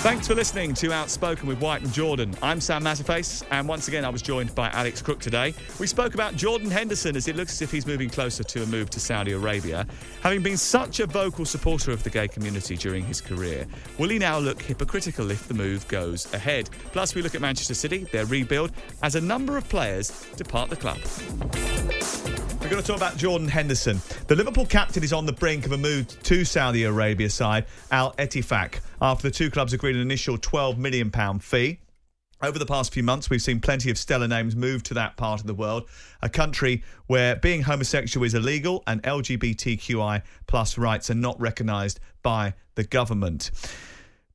Thanks for listening to Outspoken with White and Jordan. I'm Sam Matterface, and once again, I was joined by Alex Crook today. We spoke about Jordan Henderson as it looks as if he's moving closer to a move to Saudi Arabia. Having been such a vocal supporter of the gay community during his career, will he now look hypocritical if the move goes ahead? Plus, we look at Manchester City, their rebuild, as a number of players depart the club. We're going to talk about Jordan Henderson. The Liverpool captain is on the brink of a move to Saudi Arabia side Al Ettifaq after the two clubs agreed an initial £12 million fee. Over the past few months, we've seen plenty of stellar names move to that part of the world, a country where being homosexual is illegal and LGBTQI plus rights are not recognised by the government.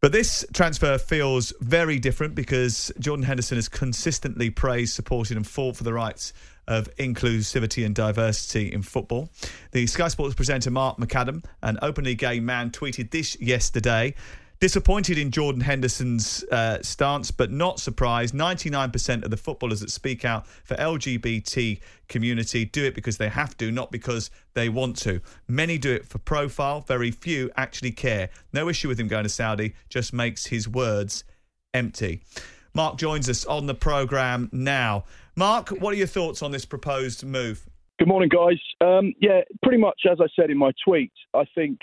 But this transfer feels very different because Jordan Henderson has consistently praised, supported, and fought for the rights of inclusivity and diversity in football. The Sky Sports presenter Mark McAdam, an openly gay man, tweeted this yesterday. Disappointed in Jordan Henderson's uh, stance, but not surprised. 99% of the footballers that speak out for LGBT community do it because they have to, not because they want to. Many do it for profile. Very few actually care. No issue with him going to Saudi. Just makes his words empty. Mark joins us on the programme now. Mark, what are your thoughts on this proposed move? Good morning, guys. Um, yeah, pretty much as I said in my tweet, I think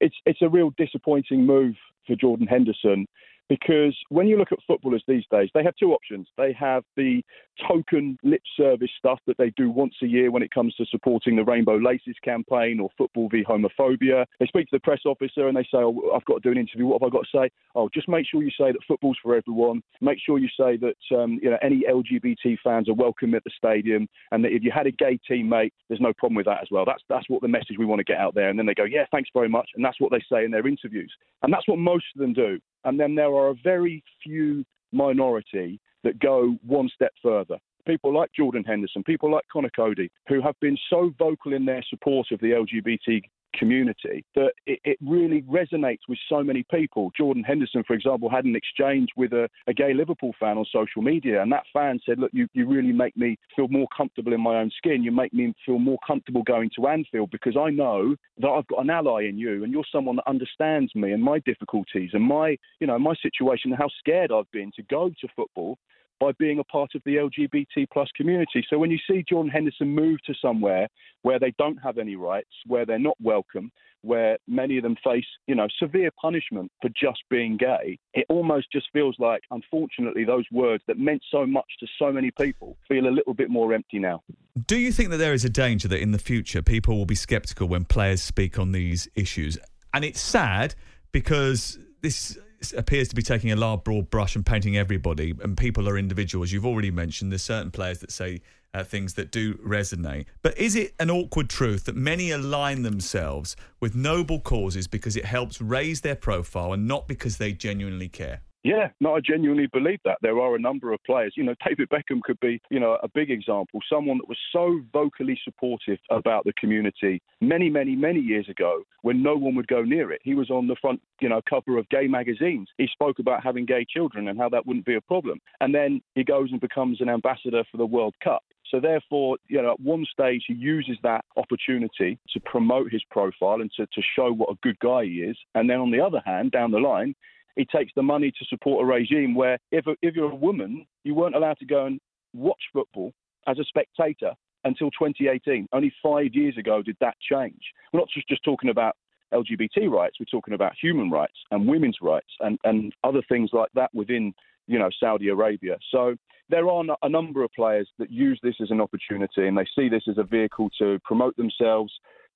it's it's a real disappointing move for Jordan Henderson because when you look at footballers these days, they have two options. They have the token lip service stuff that they do once a year when it comes to supporting the Rainbow Laces campaign or football v homophobia. They speak to the press officer and they say, oh, I've got to do an interview. What have I got to say? Oh, just make sure you say that football's for everyone. Make sure you say that um, you know any LGBT fans are welcome at the stadium and that if you had a gay teammate, there's no problem with that as well. That's, that's what the message we want to get out there. And then they go, yeah, thanks very much. And that's what they say in their interviews. And that's what most of them do. And then there are a very few minority that go one step further. People like Jordan Henderson, people like Conor Coady, who have been so vocal in their support of the LGBT community that it, it, really resonates with so many people. Jordan Henderson, for example, had an exchange with a, a, gay Liverpool fan on social media, and that fan said, Look, you, you really make me feel more comfortable in my own skin. You make me feel more comfortable going to Anfield because I know that I've got an ally in you, and you're someone that understands me and my difficulties and my, you know, my situation and how scared I've been to go to football by being a part of the LGBT plus community. So when you see Jordan Henderson move to somewhere where they don't have any rights, where they're not welcome, where many of them face, you know, severe punishment for just being gay, it almost just feels like, unfortunately, those words that meant so much to so many people feel a little bit more empty now. Do you think that there is a danger that in the future people will be sceptical when players speak on these issues? And it's sad because this appears to be taking a large broad brush and painting everybody, and people are individuals. You've already mentioned there's certain players that say uh, things that do resonate. But is it an awkward truth that many align themselves with noble causes because it helps raise their profile and not because they genuinely care? Yeah, no, I genuinely believe that. There are a number of players. You know, David Beckham could be, you know, a big example. Someone that was so vocally supportive about the community many, many, many years ago when no one would go near it. He was on the front, you know, cover of gay magazines. He spoke about having gay children and how that wouldn't be a problem. And then he goes and becomes an ambassador for the World Cup. So therefore, you know, at one stage he uses that opportunity to promote his profile and to, to show what a good guy he is. And then on the other hand, down the line, he takes the money to support a regime where if, if you're a woman, you weren't allowed to go and watch football as a spectator until 2018. Only five years ago did that change. We're not just, just talking about LGBT rights, we're talking about human rights and women's rights and, and other things like that within, you know, Saudi Arabia. So there are a number of players that use this as an opportunity and they see this as a vehicle to promote themselves,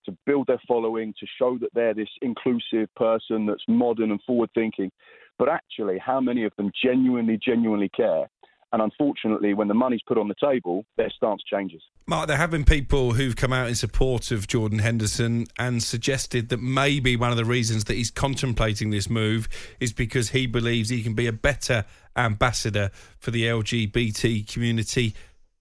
to build their following, to show that they're this inclusive person that's modern and forward thinking. But actually, how many of them genuinely, genuinely care? And unfortunately, when the money's put on the table, their stance changes. Mark, there have been people who've come out in support of Jordan Henderson and suggested that maybe one of the reasons that he's contemplating this move is because he believes he can be a better ambassador for the LGBT community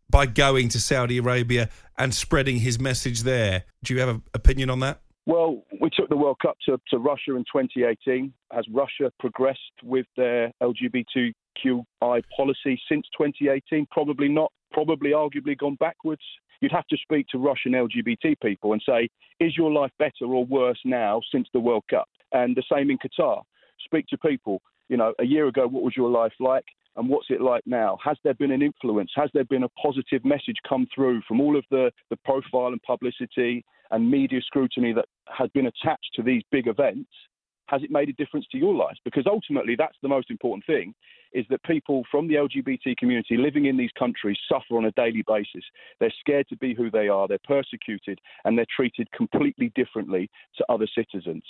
by going to Saudi Arabia and spreading his message there. Do you have an opinion on that? Well, we took the World Cup to, to Russia in 2018. Has Russia progressed with their LGBTQI policy since 2018? Probably not. Probably arguably gone backwards. You'd have to speak to Russian LGBT people and say, is your life better or worse now since the World Cup? And the same in Qatar. Speak to people. You know, a year ago, what was your life like? And what's it like now? Has there been an influence? Has there been a positive message come through from all of the, the profile and publicity and media scrutiny that has been attached to these big events? has it made a difference to your life? Because ultimately, that's the most important thing is that people from the LGBT community living in these countries suffer on a daily basis. They're scared to be who they are, they're persecuted, and they're treated completely differently to other citizens.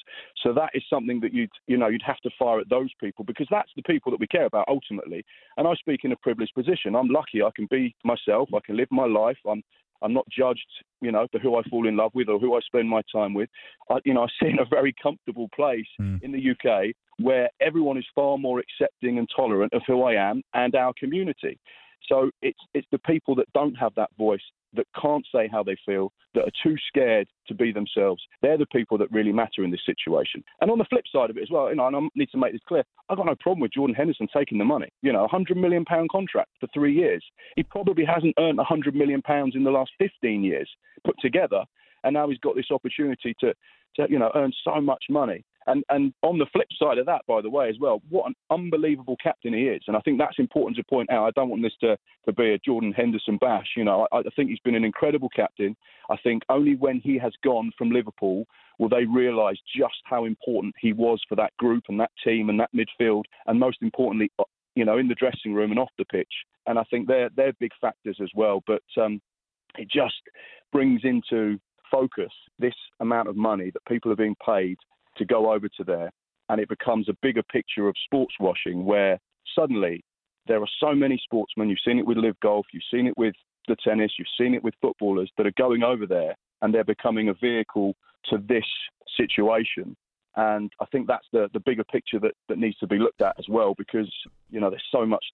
So that is something that you'd, you know, you'd have to fire at those people because that's the people that we care about ultimately. And I speak in a privileged position. I'm lucky I can be myself, I can live my life, I'm I'm not judged, you know, for who I fall in love with or who I spend my time with. I, you know, I sit in a very comfortable place mm. in the UK where everyone is far more accepting and tolerant of who I am and our community. So it's it's the people that don't have that voice that can't say how they feel, that are too scared to be themselves. They're the people that really matter in this situation. And on the flip side of it as well, you know, and I need to make this clear, I've got no problem with Jordan Henderson taking the money. You know, a hundred million pound contract for three years. He probably hasn't earned a hundred million pounds in the last 15 years put together. And now he's got this opportunity to, to you know, earn so much money. And and on the flip side of that, by the way, as well, what an unbelievable captain he is. And I think that's important to point out. I don't want this to, to be a Jordan Henderson bash. You know, I, I think he's been an incredible captain. I think only when he has gone from Liverpool will they realise just how important he was for that group and that team and that midfield, and most importantly, uh, you know, in the dressing room and off the pitch. And I think they're they're big factors as well. But um, it just brings into focus this amount of money that people are being paid to go over to there. And it becomes a bigger picture of sports washing where suddenly there are so many sportsmen. You've seen it with LIV Golf, you've seen it with the tennis, you've seen it with footballers that are going over there and they're becoming a vehicle to this situation. And I think that's the, the bigger picture that, that needs to be looked at as well because, you know, there's so much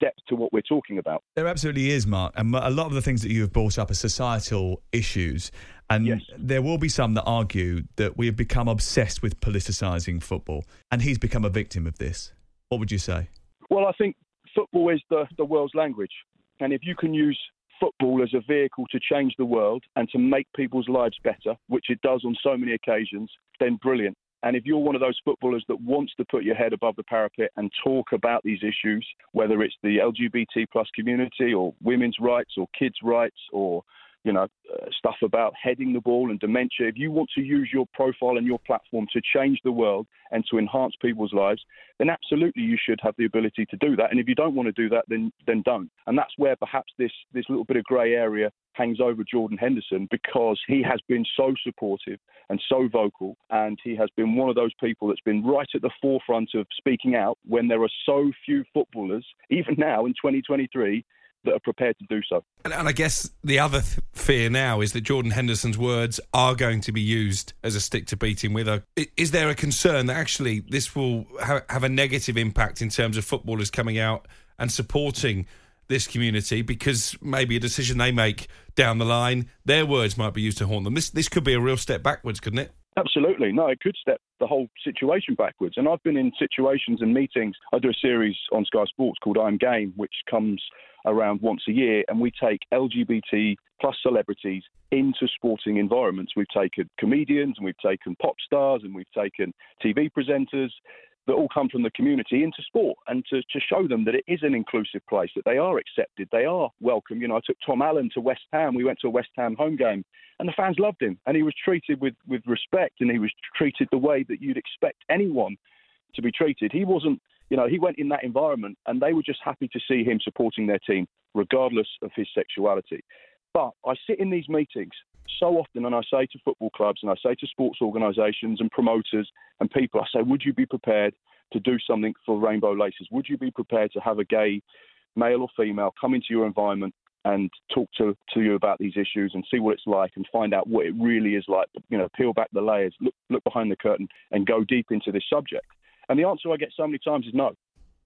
depth to what we're talking about. There absolutely is, Mark. And a lot of the things that you have brought up are societal issues. And yes. there will be some that argue that we have become obsessed with politicising football, and he's become a victim of this. What would you say? Well, I think football is the, the world's language. And if you can use football as a vehicle to change the world and to make people's lives better, which it does on so many occasions, then brilliant. And if you're one of those footballers that wants to put your head above the parapet and talk about these issues, whether it's the LGBT plus community or women's rights or kids' rights or you know, uh, stuff about heading the ball and dementia. If you want to use your profile and your platform to change the world and to enhance people's lives, then absolutely you should have the ability to do that. And if you don't want to do that, then then don't. And that's where perhaps this this little bit of grey area hangs over Jordan Henderson because he has been so supportive and so vocal, and he has been one of those people that's been right at the forefront of speaking out when there are so few footballers, even now in 2023, that are prepared to do so. And, and I guess the other th- fear now is that Jordan Henderson's words are going to be used as a stick to beat him with. Is there a concern that actually this will ha- have a negative impact in terms of footballers coming out and supporting this community because maybe a decision they make down the line, their words might be used to haunt them. This this could be a real step backwards, couldn't it? Absolutely. No, it could step the whole situation backwards. And I've been in situations and meetings. I do a series on Sky Sports called I'm Game, which comes around once a year, and we take LGBT plus celebrities into sporting environments. We've taken comedians, and we've taken pop stars, and we've taken TV presenters that all come from the community into sport and to, to show them that it is an inclusive place, that they are accepted, they are welcome. You know, I took Tom Allen to West Ham. We went to a West Ham home game and the fans loved him and he was treated with, with respect and he was treated the way that you'd expect anyone to be treated. He wasn't, you know, he went in that environment and they were just happy to see him supporting their team regardless of his sexuality. But I sit in these meetings so often and I say to football clubs and I say to sports organisations and promoters and people, I say, would you be prepared to do something for Rainbow Laces? Would you be prepared to have a gay male or female come into your environment and talk to, to you about these issues and see what it's like and find out what it really is like? You know, peel back the layers, look, look behind the curtain and go deep into this subject. And the answer I get so many times is no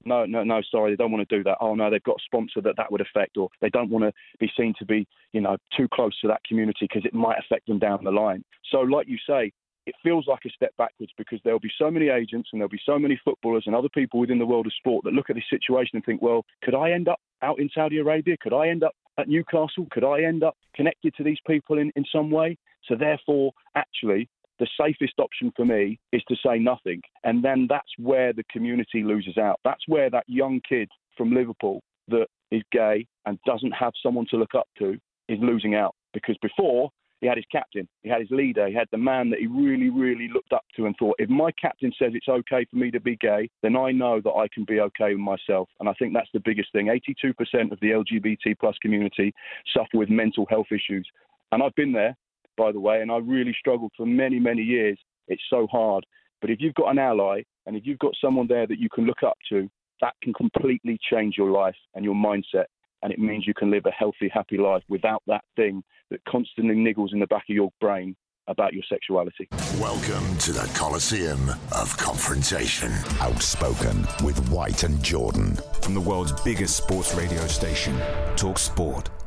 no, no, no, sorry, they don't want to do that. Oh no, they've got a sponsor that that would affect, or they don't want to be seen to be, you know, too close to that community because it might affect them down the line. So, like you say, it feels like a step backwards because there'll be so many agents and there'll be so many footballers and other people within the world of sport that look at this situation and think, well, could I end up out in Saudi Arabia? Could I end up at Newcastle? Could I end up connected to these people in, in some way? So therefore, actually, the safest option for me is to say nothing. And then that's where the community loses out. That's where that young kid from Liverpool that is gay and doesn't have someone to look up to is losing out. Because before, he had his captain, he had his leader, he had the man that he really, really looked up to and thought, if my captain says it's okay for me to be gay, then I know that I can be okay with myself. And I think that's the biggest thing. 82% of the LGBT plus community suffer with mental health issues. And I've been there by the way, and I really struggled for many, many years. It's so hard. But if you've got an ally and if you've got someone there that you can look up to, that can completely change your life and your mindset. And it means you can live a healthy, happy life without that thing that constantly niggles in the back of your brain about your sexuality. Welcome to the Coliseum of Confrontation. Outspoken with White and Jordan. From the world's biggest sports radio station, Talk Sport.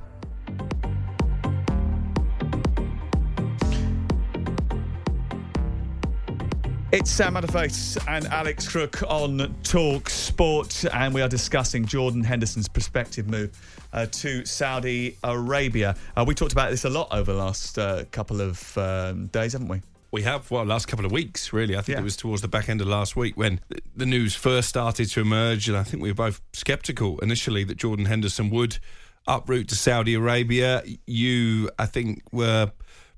It's Sam Matterface and Alex Crook on Talk Sport, and we are discussing Jordan Henderson's prospective move uh, to Saudi Arabia. Uh, we talked about this a lot over the last uh, couple of um, days, haven't we? We have, well, last couple of weeks, really. I think Yeah. it was towards the back end of last week when the news first started to emerge, and I think we were both sceptical initially that Jordan Henderson would uproot to Saudi Arabia. You, I think, were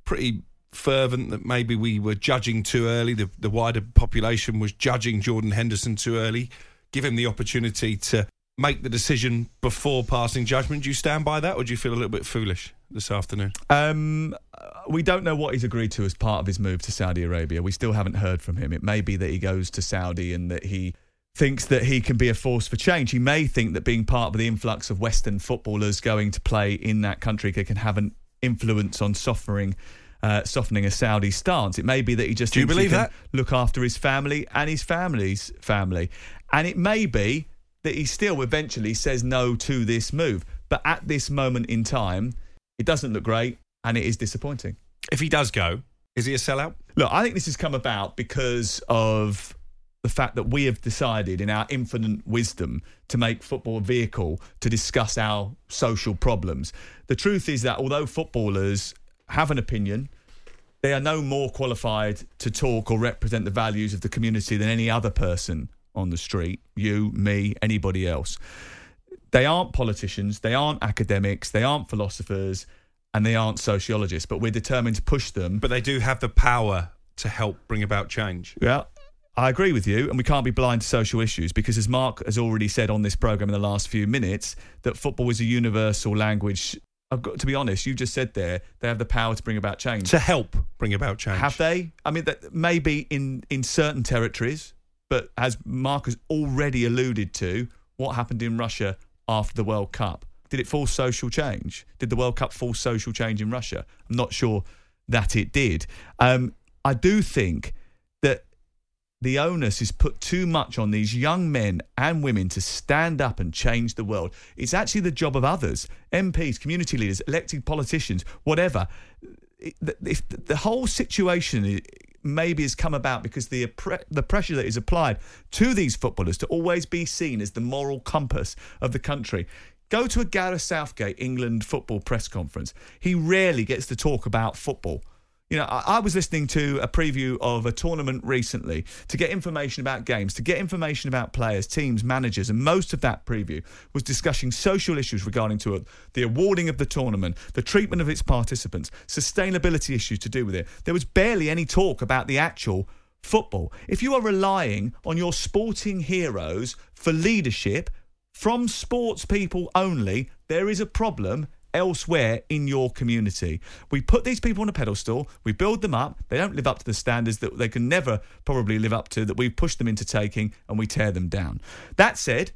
pretty fervent that maybe we were judging too early. The, the wider population was judging Jordan Henderson too early. Give him the opportunity to make the decision before passing judgment. Do you stand by that, or do you feel a little bit foolish this afternoon? Um, we don't know what he's agreed to as part of his move to Saudi Arabia. We still haven't heard from him. It may be that he goes to Saudi and that he thinks that he can be a force for change. He may think that being part of the influx of Western footballers going to play in that country can have an influence on softening. Uh, softening a Saudi stance. It may be that he just Do you believe that? look after his family and his family's family, and it may be that he still eventually says no to this move. But at this moment in time, it doesn't look great and it is disappointing. If he does go, is he a sellout? Look, I think this has come about because of the fact that we have decided in our infinite wisdom to make football a vehicle to discuss our social problems. The truth is that although footballers have an opinion, they are no more qualified to talk or represent the values of the community than any other person on the street you, me, anybody else. They aren't politicians, they aren't academics, they aren't philosophers, and they aren't sociologists, but we're determined to push them But they do have the power to help bring about change. yeah, I agree with you, and we can't be blind to social issues because, as Mark has already said on this program in the last few minutes, that football is a universal language. I've got to be honest. You just said there they have the power to bring about change. To help bring about change. Have they? I mean, that maybe in in certain territories, but as Mark has already alluded to, what happened in Russia after the World Cup? Did it force social change? Did the World Cup force social change in Russia? I'm not sure that it did. Um, I do think that the onus is put too much on these young men and women to stand up and change the world. It's actually the job of others, MPs, community leaders, elected politicians, whatever. If the whole situation maybe has come about because the the pressure that is applied to these footballers to always be seen as the moral compass of the country. Go to a Gareth Southgate England football press conference. He rarely gets to talk about football. You know, I, was listening to a preview of a tournament recently to get information about games, to get information about players, teams, managers, and most of that preview was discussing social issues regarding to the awarding of the tournament, the treatment of its participants, sustainability issues to do with it. There was barely any talk about the actual football. If you are relying on your sporting heroes for leadership from sports people only, there is a problem elsewhere in your community. We put these people on a pedestal, we build them up, they don't live up to the standards that they can never probably live up to, that we've pushed them into taking, and we tear them down. That said,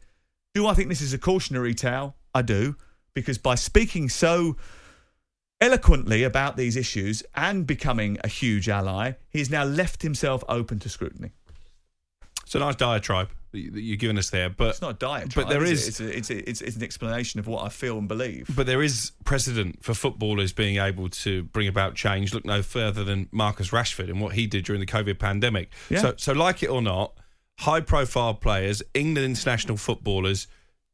do I think this is a cautionary tale? I do, because by speaking so eloquently about these issues and becoming a huge ally, he's now left himself open to scrutiny. It's a nice diatribe that you're giving us there, but it's not a diet. But there is, it? it's, a, it's, a, it's, it's an explanation of what I feel and believe. But there is precedent for footballers being able to bring about change. Look no further than Marcus Rashford and what he did during the COVID pandemic. Yeah. So, so like it or not, high-profile players, England international footballers,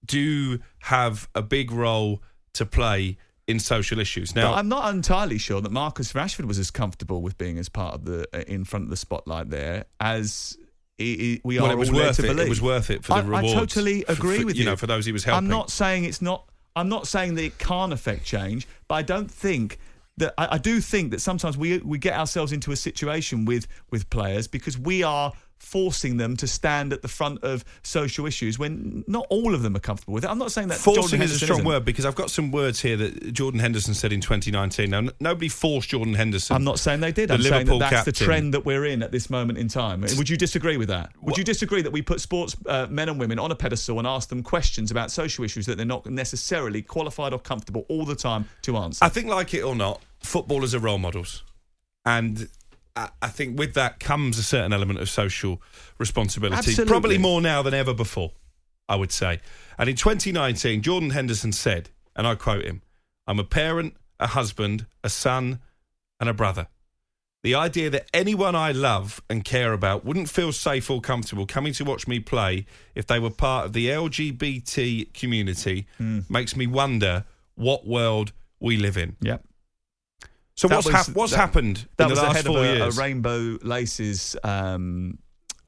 do have a big role to play in social issues. Now, but I'm not entirely sure that Marcus Rashford was as comfortable with being as part of the in front of the spotlight there as we well, are it was worth to it. It was worth it for the I, rewards. I totally agree for, for, with you. You know, for those he was helping. I'm not saying it's not. I'm not saying that it can't affect change, but I don't think that. I, I do think that sometimes we we get ourselves into a situation with with players because we are forcing them to stand at the front of social issues when not all of them are comfortable with it. I'm not saying that forcing is a strong isn't. word because I've got some words here that Jordan Henderson said in 2019. Now, nobody forced Jordan Henderson. I'm not saying they did. The I'm Liverpool saying that that's captain. the trend that we're in at this moment in time. Would you disagree with that? Would you disagree that we put sports uh, men and women on a pedestal and ask them questions about social issues that they're not necessarily qualified or comfortable all the time to answer? I think, like it or not, footballers are role models, and I think with that comes a certain element of social responsibility. Absolutely. Probably more now than ever before, I would say. And in 2019, Jordan Henderson said, and I quote him I'm a parent, a husband, a son, and a brother. The idea that anyone I love and care about wouldn't feel safe or comfortable coming to watch me play if they were part of the LGBT community mm. makes me wonder what world we live in. Yep. So That what's, was- hap- what's that- happened That in was the last four a, a years? Rainbow Laces um,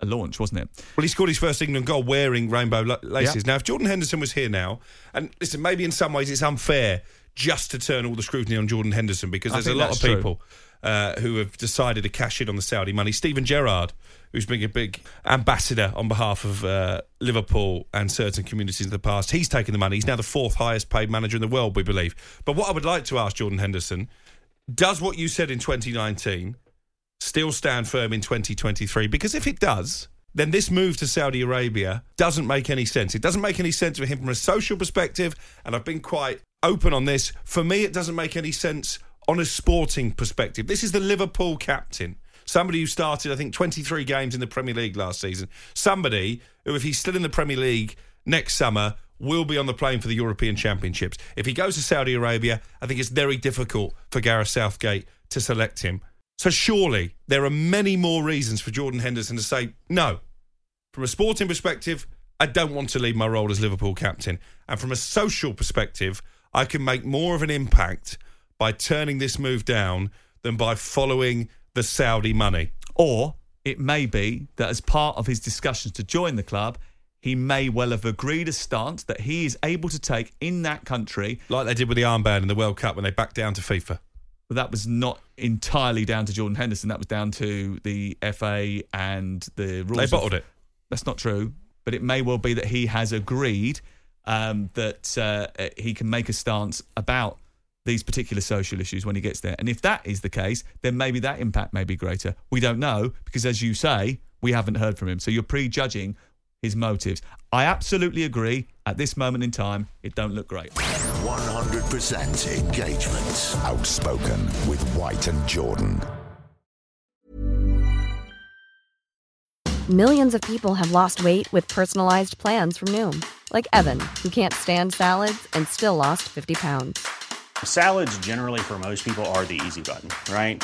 launch, wasn't it? Well, he scored his first England goal wearing rainbow la- laces. Now, if Jordan Henderson was here now, and listen, maybe in some ways it's unfair just to turn all the scrutiny on Jordan Henderson because there's a lot of people uh, who have decided to cash in on the Saudi money. Steven Gerrard, who's been a big ambassador on behalf of uh, Liverpool and certain communities in the past, he's taken the money. He's now the fourth highest paid manager in the world, we believe. But what I would like to ask Jordan Henderson does what you said in 2019 still stand firm in 2023? Because if it does, then this move to Saudi Arabia doesn't make any sense. It doesn't make any sense for him from a social perspective, and I've been quite open on this. For me, it doesn't make any sense on a sporting perspective. This is the Liverpool captain. Somebody who started, I think, 23 games in the Premier League last season. Somebody who, if he's still in the Premier League next summer, will be on the plane for the European Championships. If he goes to Saudi Arabia, I think it's very difficult for Gareth Southgate to select him. So surely there are many more reasons for Jordan Henderson to say no. From a sporting perspective, I don't want to leave my role as Liverpool captain. And from a social perspective, I can make more of an impact by turning this move down than by following the Saudi money. Or it may be that as part of his discussions to join the club, he may well have agreed a stance that he is able to take in that country. Like they did with the armband in the World Cup when they backed down to FIFA. But that was not entirely down to Jordan Henderson. That was down to the FA and the rules. They of- bottled it. That's not true. But it may well be that he has agreed um, that uh, he can make a stance about these particular social issues when he gets there. And if that is the case, then maybe that impact may be greater. We don't know because, as you say, we haven't heard from him. So you're prejudging his motives. I absolutely agree. At this moment in time, it don't look great. 100% engagement. Outspoken with White and Jordan. Millions of people have lost weight with personalized plans from Noom, like Evan, who can't stand salads and still lost 50 pounds. Salads, generally, for most people, are the easy button, right?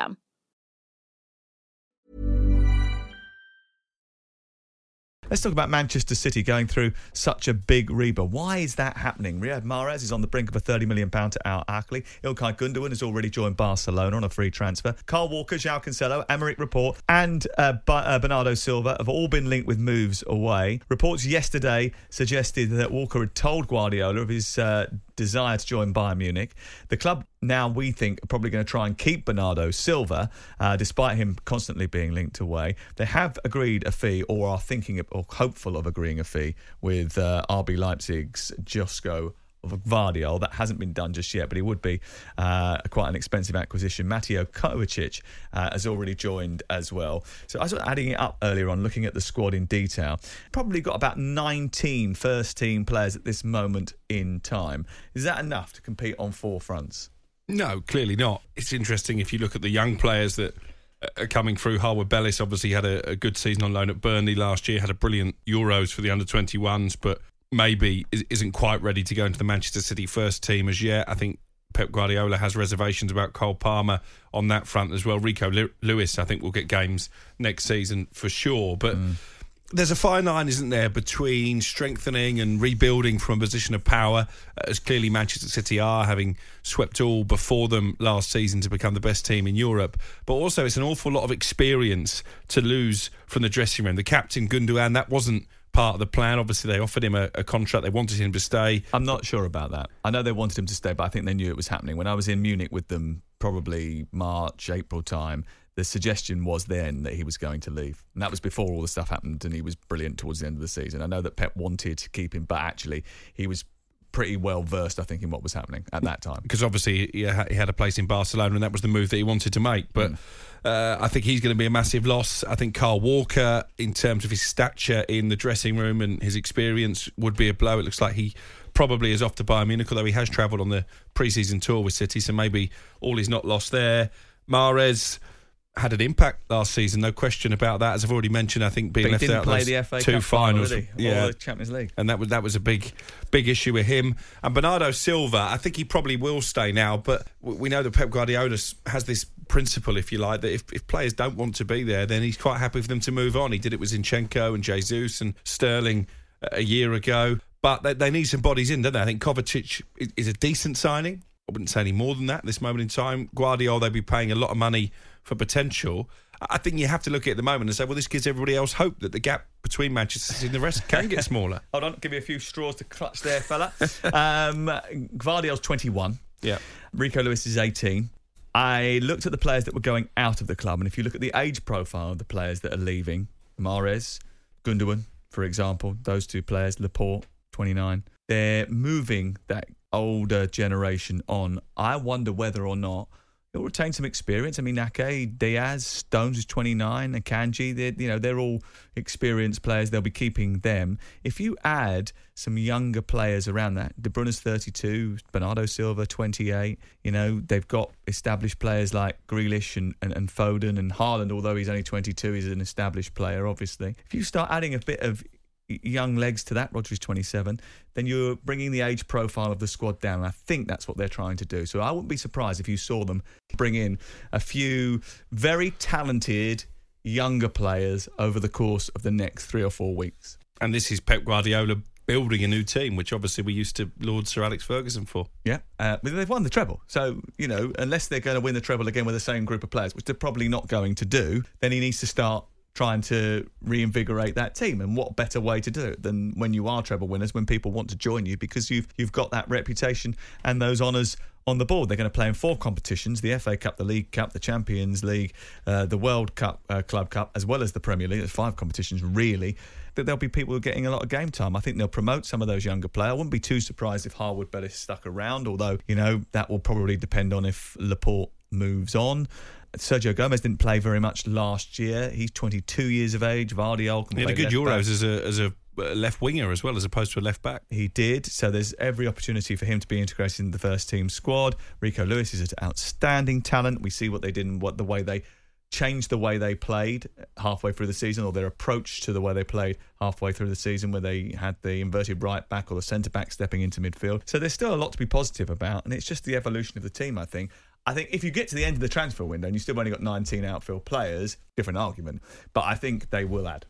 Let's talk about Manchester City going through such a big rebuild. Why is that happening? Riyad Mahrez is on the brink of a £30 million to Al Ahly. Ilkay Gundogan has already joined Barcelona on a free transfer. Kyle Walker, João Cancelo, Aymeric Laporte, and uh, uh, Bernardo Silva have all been linked with moves away. Reports yesterday suggested that Walker had told Guardiola of his uh, desire to join Bayern Munich. The club now, we think, are probably going to try and keep Bernardo Silva, uh, despite him constantly being linked away. They have agreed a fee, or are thinking of, or hopeful of agreeing a fee with uh, RB Leipzig's Josko Gvardiol. That hasn't been done just yet, but he would be uh, quite an expensive acquisition. Mateo Kovacic uh, has already joined as well. So I was adding it up earlier on, looking at the squad in detail. Probably got about 19 first team players at this moment in time. Is that enough to compete on four fronts? No, clearly not. It's interesting if you look at the young players that are coming through. Harwood Bellis obviously had a, a, good season on loan at Burnley last year, had a brilliant Euros for the under 21s, but maybe isn't quite ready to go into the Manchester City first team as yet. I think Pep Guardiola has reservations about Cole Palmer on that front as well. Rico Lewis, I think, will get games next season for sure, but. Mm there's a fine line, isn't there, between strengthening and rebuilding from a position of power, uh, as clearly Manchester City are, having swept all before them last season to become the best team in Europe. But also, it's an awful lot of experience to lose from the dressing room. The captain, Gundogan, that wasn't part of the plan. Obviously, they offered him a, a, contract. They wanted him to stay. I'm not sure about that. I know they wanted him to stay, but I think they knew it was happening. When I was in Munich with them, probably March, April time, the suggestion was then that he was going to leave. And that was before all the stuff happened and he was brilliant towards the end of the season. I know that Pep wanted to keep him, but actually he was pretty well versed, I think, in what was happening at that time. Because obviously he had a place in Barcelona and that was the move that he wanted to make. But mm. Uh, I think he's going to be a massive loss. I think Kyle Walker, in terms of his stature in the dressing room and his experience, would be a blow. It looks like he probably is off to Bayern Munich, although he has travelled on the pre-season tour with City, so maybe all is not lost there. Mahrez had an impact last season, no question about that. As I've already mentioned, I think being left out those two Cup finals, final, yeah, the Champions League, and that was that was a big, big issue with him. And Bernardo Silva, I think he probably will stay now, but we know that Pep Guardiola has this principle, if you like, that if, if players don't want to be there, then he's quite happy for them to move on. He did it with Zinchenko and Jesus and Sterling a year ago, but they, they need some bodies in, don't they? I think Kovacic is a decent signing. I wouldn't say any more than that at this moment in time. Guardiola, they'd be paying a lot of money for potential. I think you have to look at, at the moment and say, well, this gives everybody else hope that the gap between Manchester City and the rest can get smaller. Hold on, give you a few straws to clutch there, fella. um, Gvardiol's 21. Yeah. Rico Lewis is 18. I looked at the players that were going out of the club, and if you look at the age profile of the players that are leaving, Mahrez, Gundogan, for example, those two players, Laporte, 29, they're moving that older generation on. I wonder whether or not he'll retain some experience. I mean, Ake, Dias, Stones is 29, and Akanji, you know, they're all experienced players. They'll be keeping them. If you add some younger players around that, De Bruyne's 32, Bernardo Silva 28, you know, they've got established players like Grealish and, and, and Foden and Haaland, although he's only 22, he's an established player, obviously. If you start adding a bit of young legs to that. Rodri's 27. Then you're bringing the age profile of the squad down. And I think that's what they're trying to do. So I wouldn't be surprised if you saw them bring in a few very talented younger players over the course of the next three or four weeks. And this is Pep Guardiola building a new team, which obviously we used to laud Sir Alex Ferguson for. Yeah, uh, but they've won the treble. So, you know, unless they're going to win the treble again with the same group of players, which they're probably not going to do, then he needs to start trying to reinvigorate that team. And what better way to do it than when you are treble winners, when people want to join you because you've you've got that reputation and those honours on the board. They're going to play in four competitions: the FA Cup, the League Cup, the Champions League, uh, the World Cup, uh, Club Cup, as well as the Premier League. There's five competitions really. That there'll be people getting a lot of game time. I think they'll promote some of those younger players. I wouldn't be too surprised if Harwood Bellis stuck around, although you know that will probably depend on if Laporte moves on. Sergio Gomez didn't play very much last year. He's 22 years of age. Gvardiol can He had a good left back. Euros as a as a uh, left winger as well as opposed to a left back. He did. So there's every opportunity for him to be integrated in the first team squad. Rico Lewis is an outstanding talent. We see what they did and what the way they changed the way they played halfway through the season, or their approach to the way they played halfway through the season, where they had the inverted right back or the centre back stepping into midfield. So there's still a lot to be positive about, and it's just the evolution of the team. I think. I think if you get to the end of the transfer window and you still only got 19 outfield players, different argument. But I think they will add.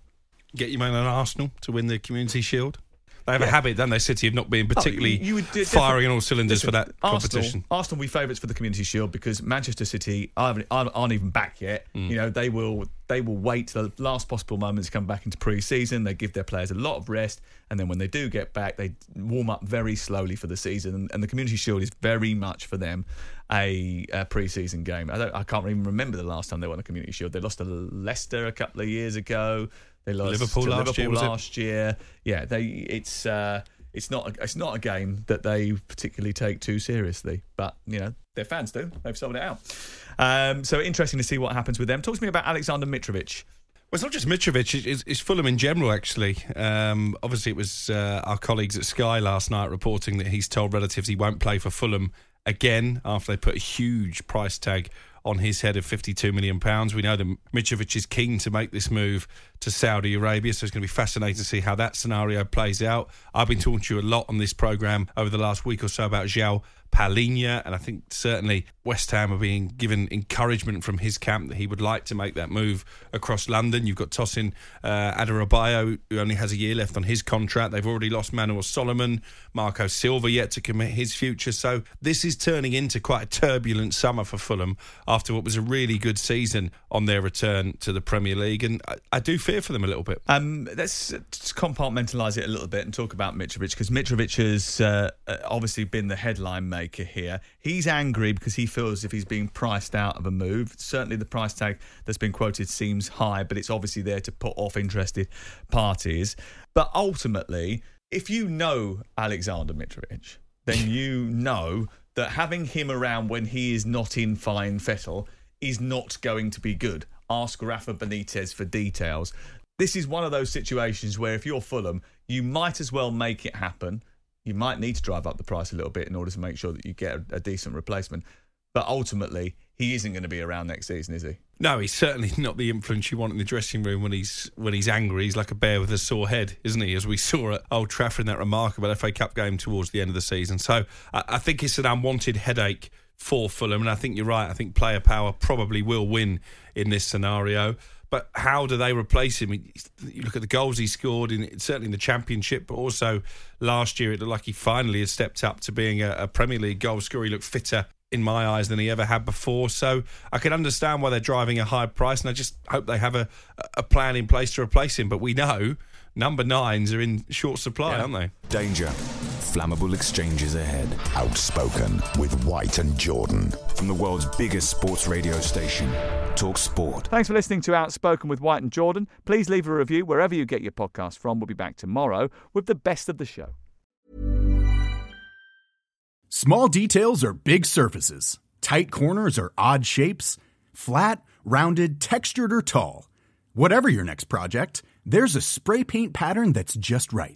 Get your man on Arsenal to win the Community Shield. They have a habit, don't they, City, of not being Oh, particularly you would do- firing on all cylinders for that Listen, Arsenal, competition. Arsenal will be favourites for the Community Shield because Manchester City aren't, aren't aren't even back yet. Mm. You know they will they will wait to the last possible moment to come back into pre-season. They give their players a lot of rest, and then when they do get back, they warm up very slowly for the season. And, the Community Shield is very much for them a, a pre-season game. I, don't, I can't even remember the last time they won the Community Shield. They lost to Leicester a couple of years ago. They lost Liverpool last Liverpool year, was it? last year. Yeah, they it's. Uh, it's not a, it's not a game that they particularly take too seriously, but you know their fans do. They've sold it out. Um, so interesting to see what happens with them. Talk to me about Alexander Mitrovic. Well, it's not just Mitrovic, it's, it's- it's Fulham in general, actually. Um, obviously, it was uh, our colleagues at Sky last night reporting that he's told relatives he won't play for Fulham again after they put a huge price tag on his head of £52 million. We know that Mitrovic is keen to make this move to Saudi Arabia, so it's going to be fascinating to see how that scenario plays out. I've been talking to you a lot on this programme over the last week or so about João Palhinha, and I think certainly West Ham are being given encouragement from his camp that he would like to make that move across London. You've got Tosin uh, Adarabioyo, who only has a year left on his contract. They've already lost Manor Solomon, Marco Silva yet to commit his future. So this is turning into quite a turbulent summer for Fulham after what was a really good season on their return to the Premier League, and I, I do fear for them a little bit. Um, let's compartmentalise it a little bit and talk about Mitrovic because Mitrovic has uh, obviously been the headline maker here. He's angry because he feels as if he's being priced out of a move. Certainly, the price tag that's been quoted seems high, but it's obviously there to put off interested parties. But ultimately, if you know Alexander Mitrovic, then you know that having him around when he is not in fine fettle is not going to be good. Ask Rafa Benitez for details. This is one of those situations where if you're Fulham, you might as well make it happen. You might need to drive up the price a little bit in order to make sure that you get a, a decent replacement. But ultimately, he isn't going to be around next season, is he? No, he's certainly not the influence you want in the dressing room when he's when he's angry. He's like a bear with a sore head, isn't he? As we saw at Old Trafford in that remarkable FA Cup game towards the end of the season. So I, I think it's an unwanted headache for Fulham, and I think you're right. I think player power probably will win in this scenario. But how do they replace him? You look at the goals he scored in certainly in the Championship, but also last year it looked like he finally has stepped up to being a, a Premier League goal scorer. He looked fitter in my eyes than he ever had before. So I can understand why they're driving a high price, and I just hope they have a, a plan in place to replace him. But we know number nines are in short supply, aren't they? Danger. Flammable exchanges ahead. Outspoken with White and Jordan. From the world's biggest sports radio station, Talk Sport. Thanks for listening to Outspoken with White and Jordan. Please leave a review wherever you get your podcast from. We'll be back tomorrow with the best of the show. Small details are big surfaces. Tight corners are odd shapes. Flat, rounded, textured, or tall. Whatever your next project, there's a spray paint pattern that's just right.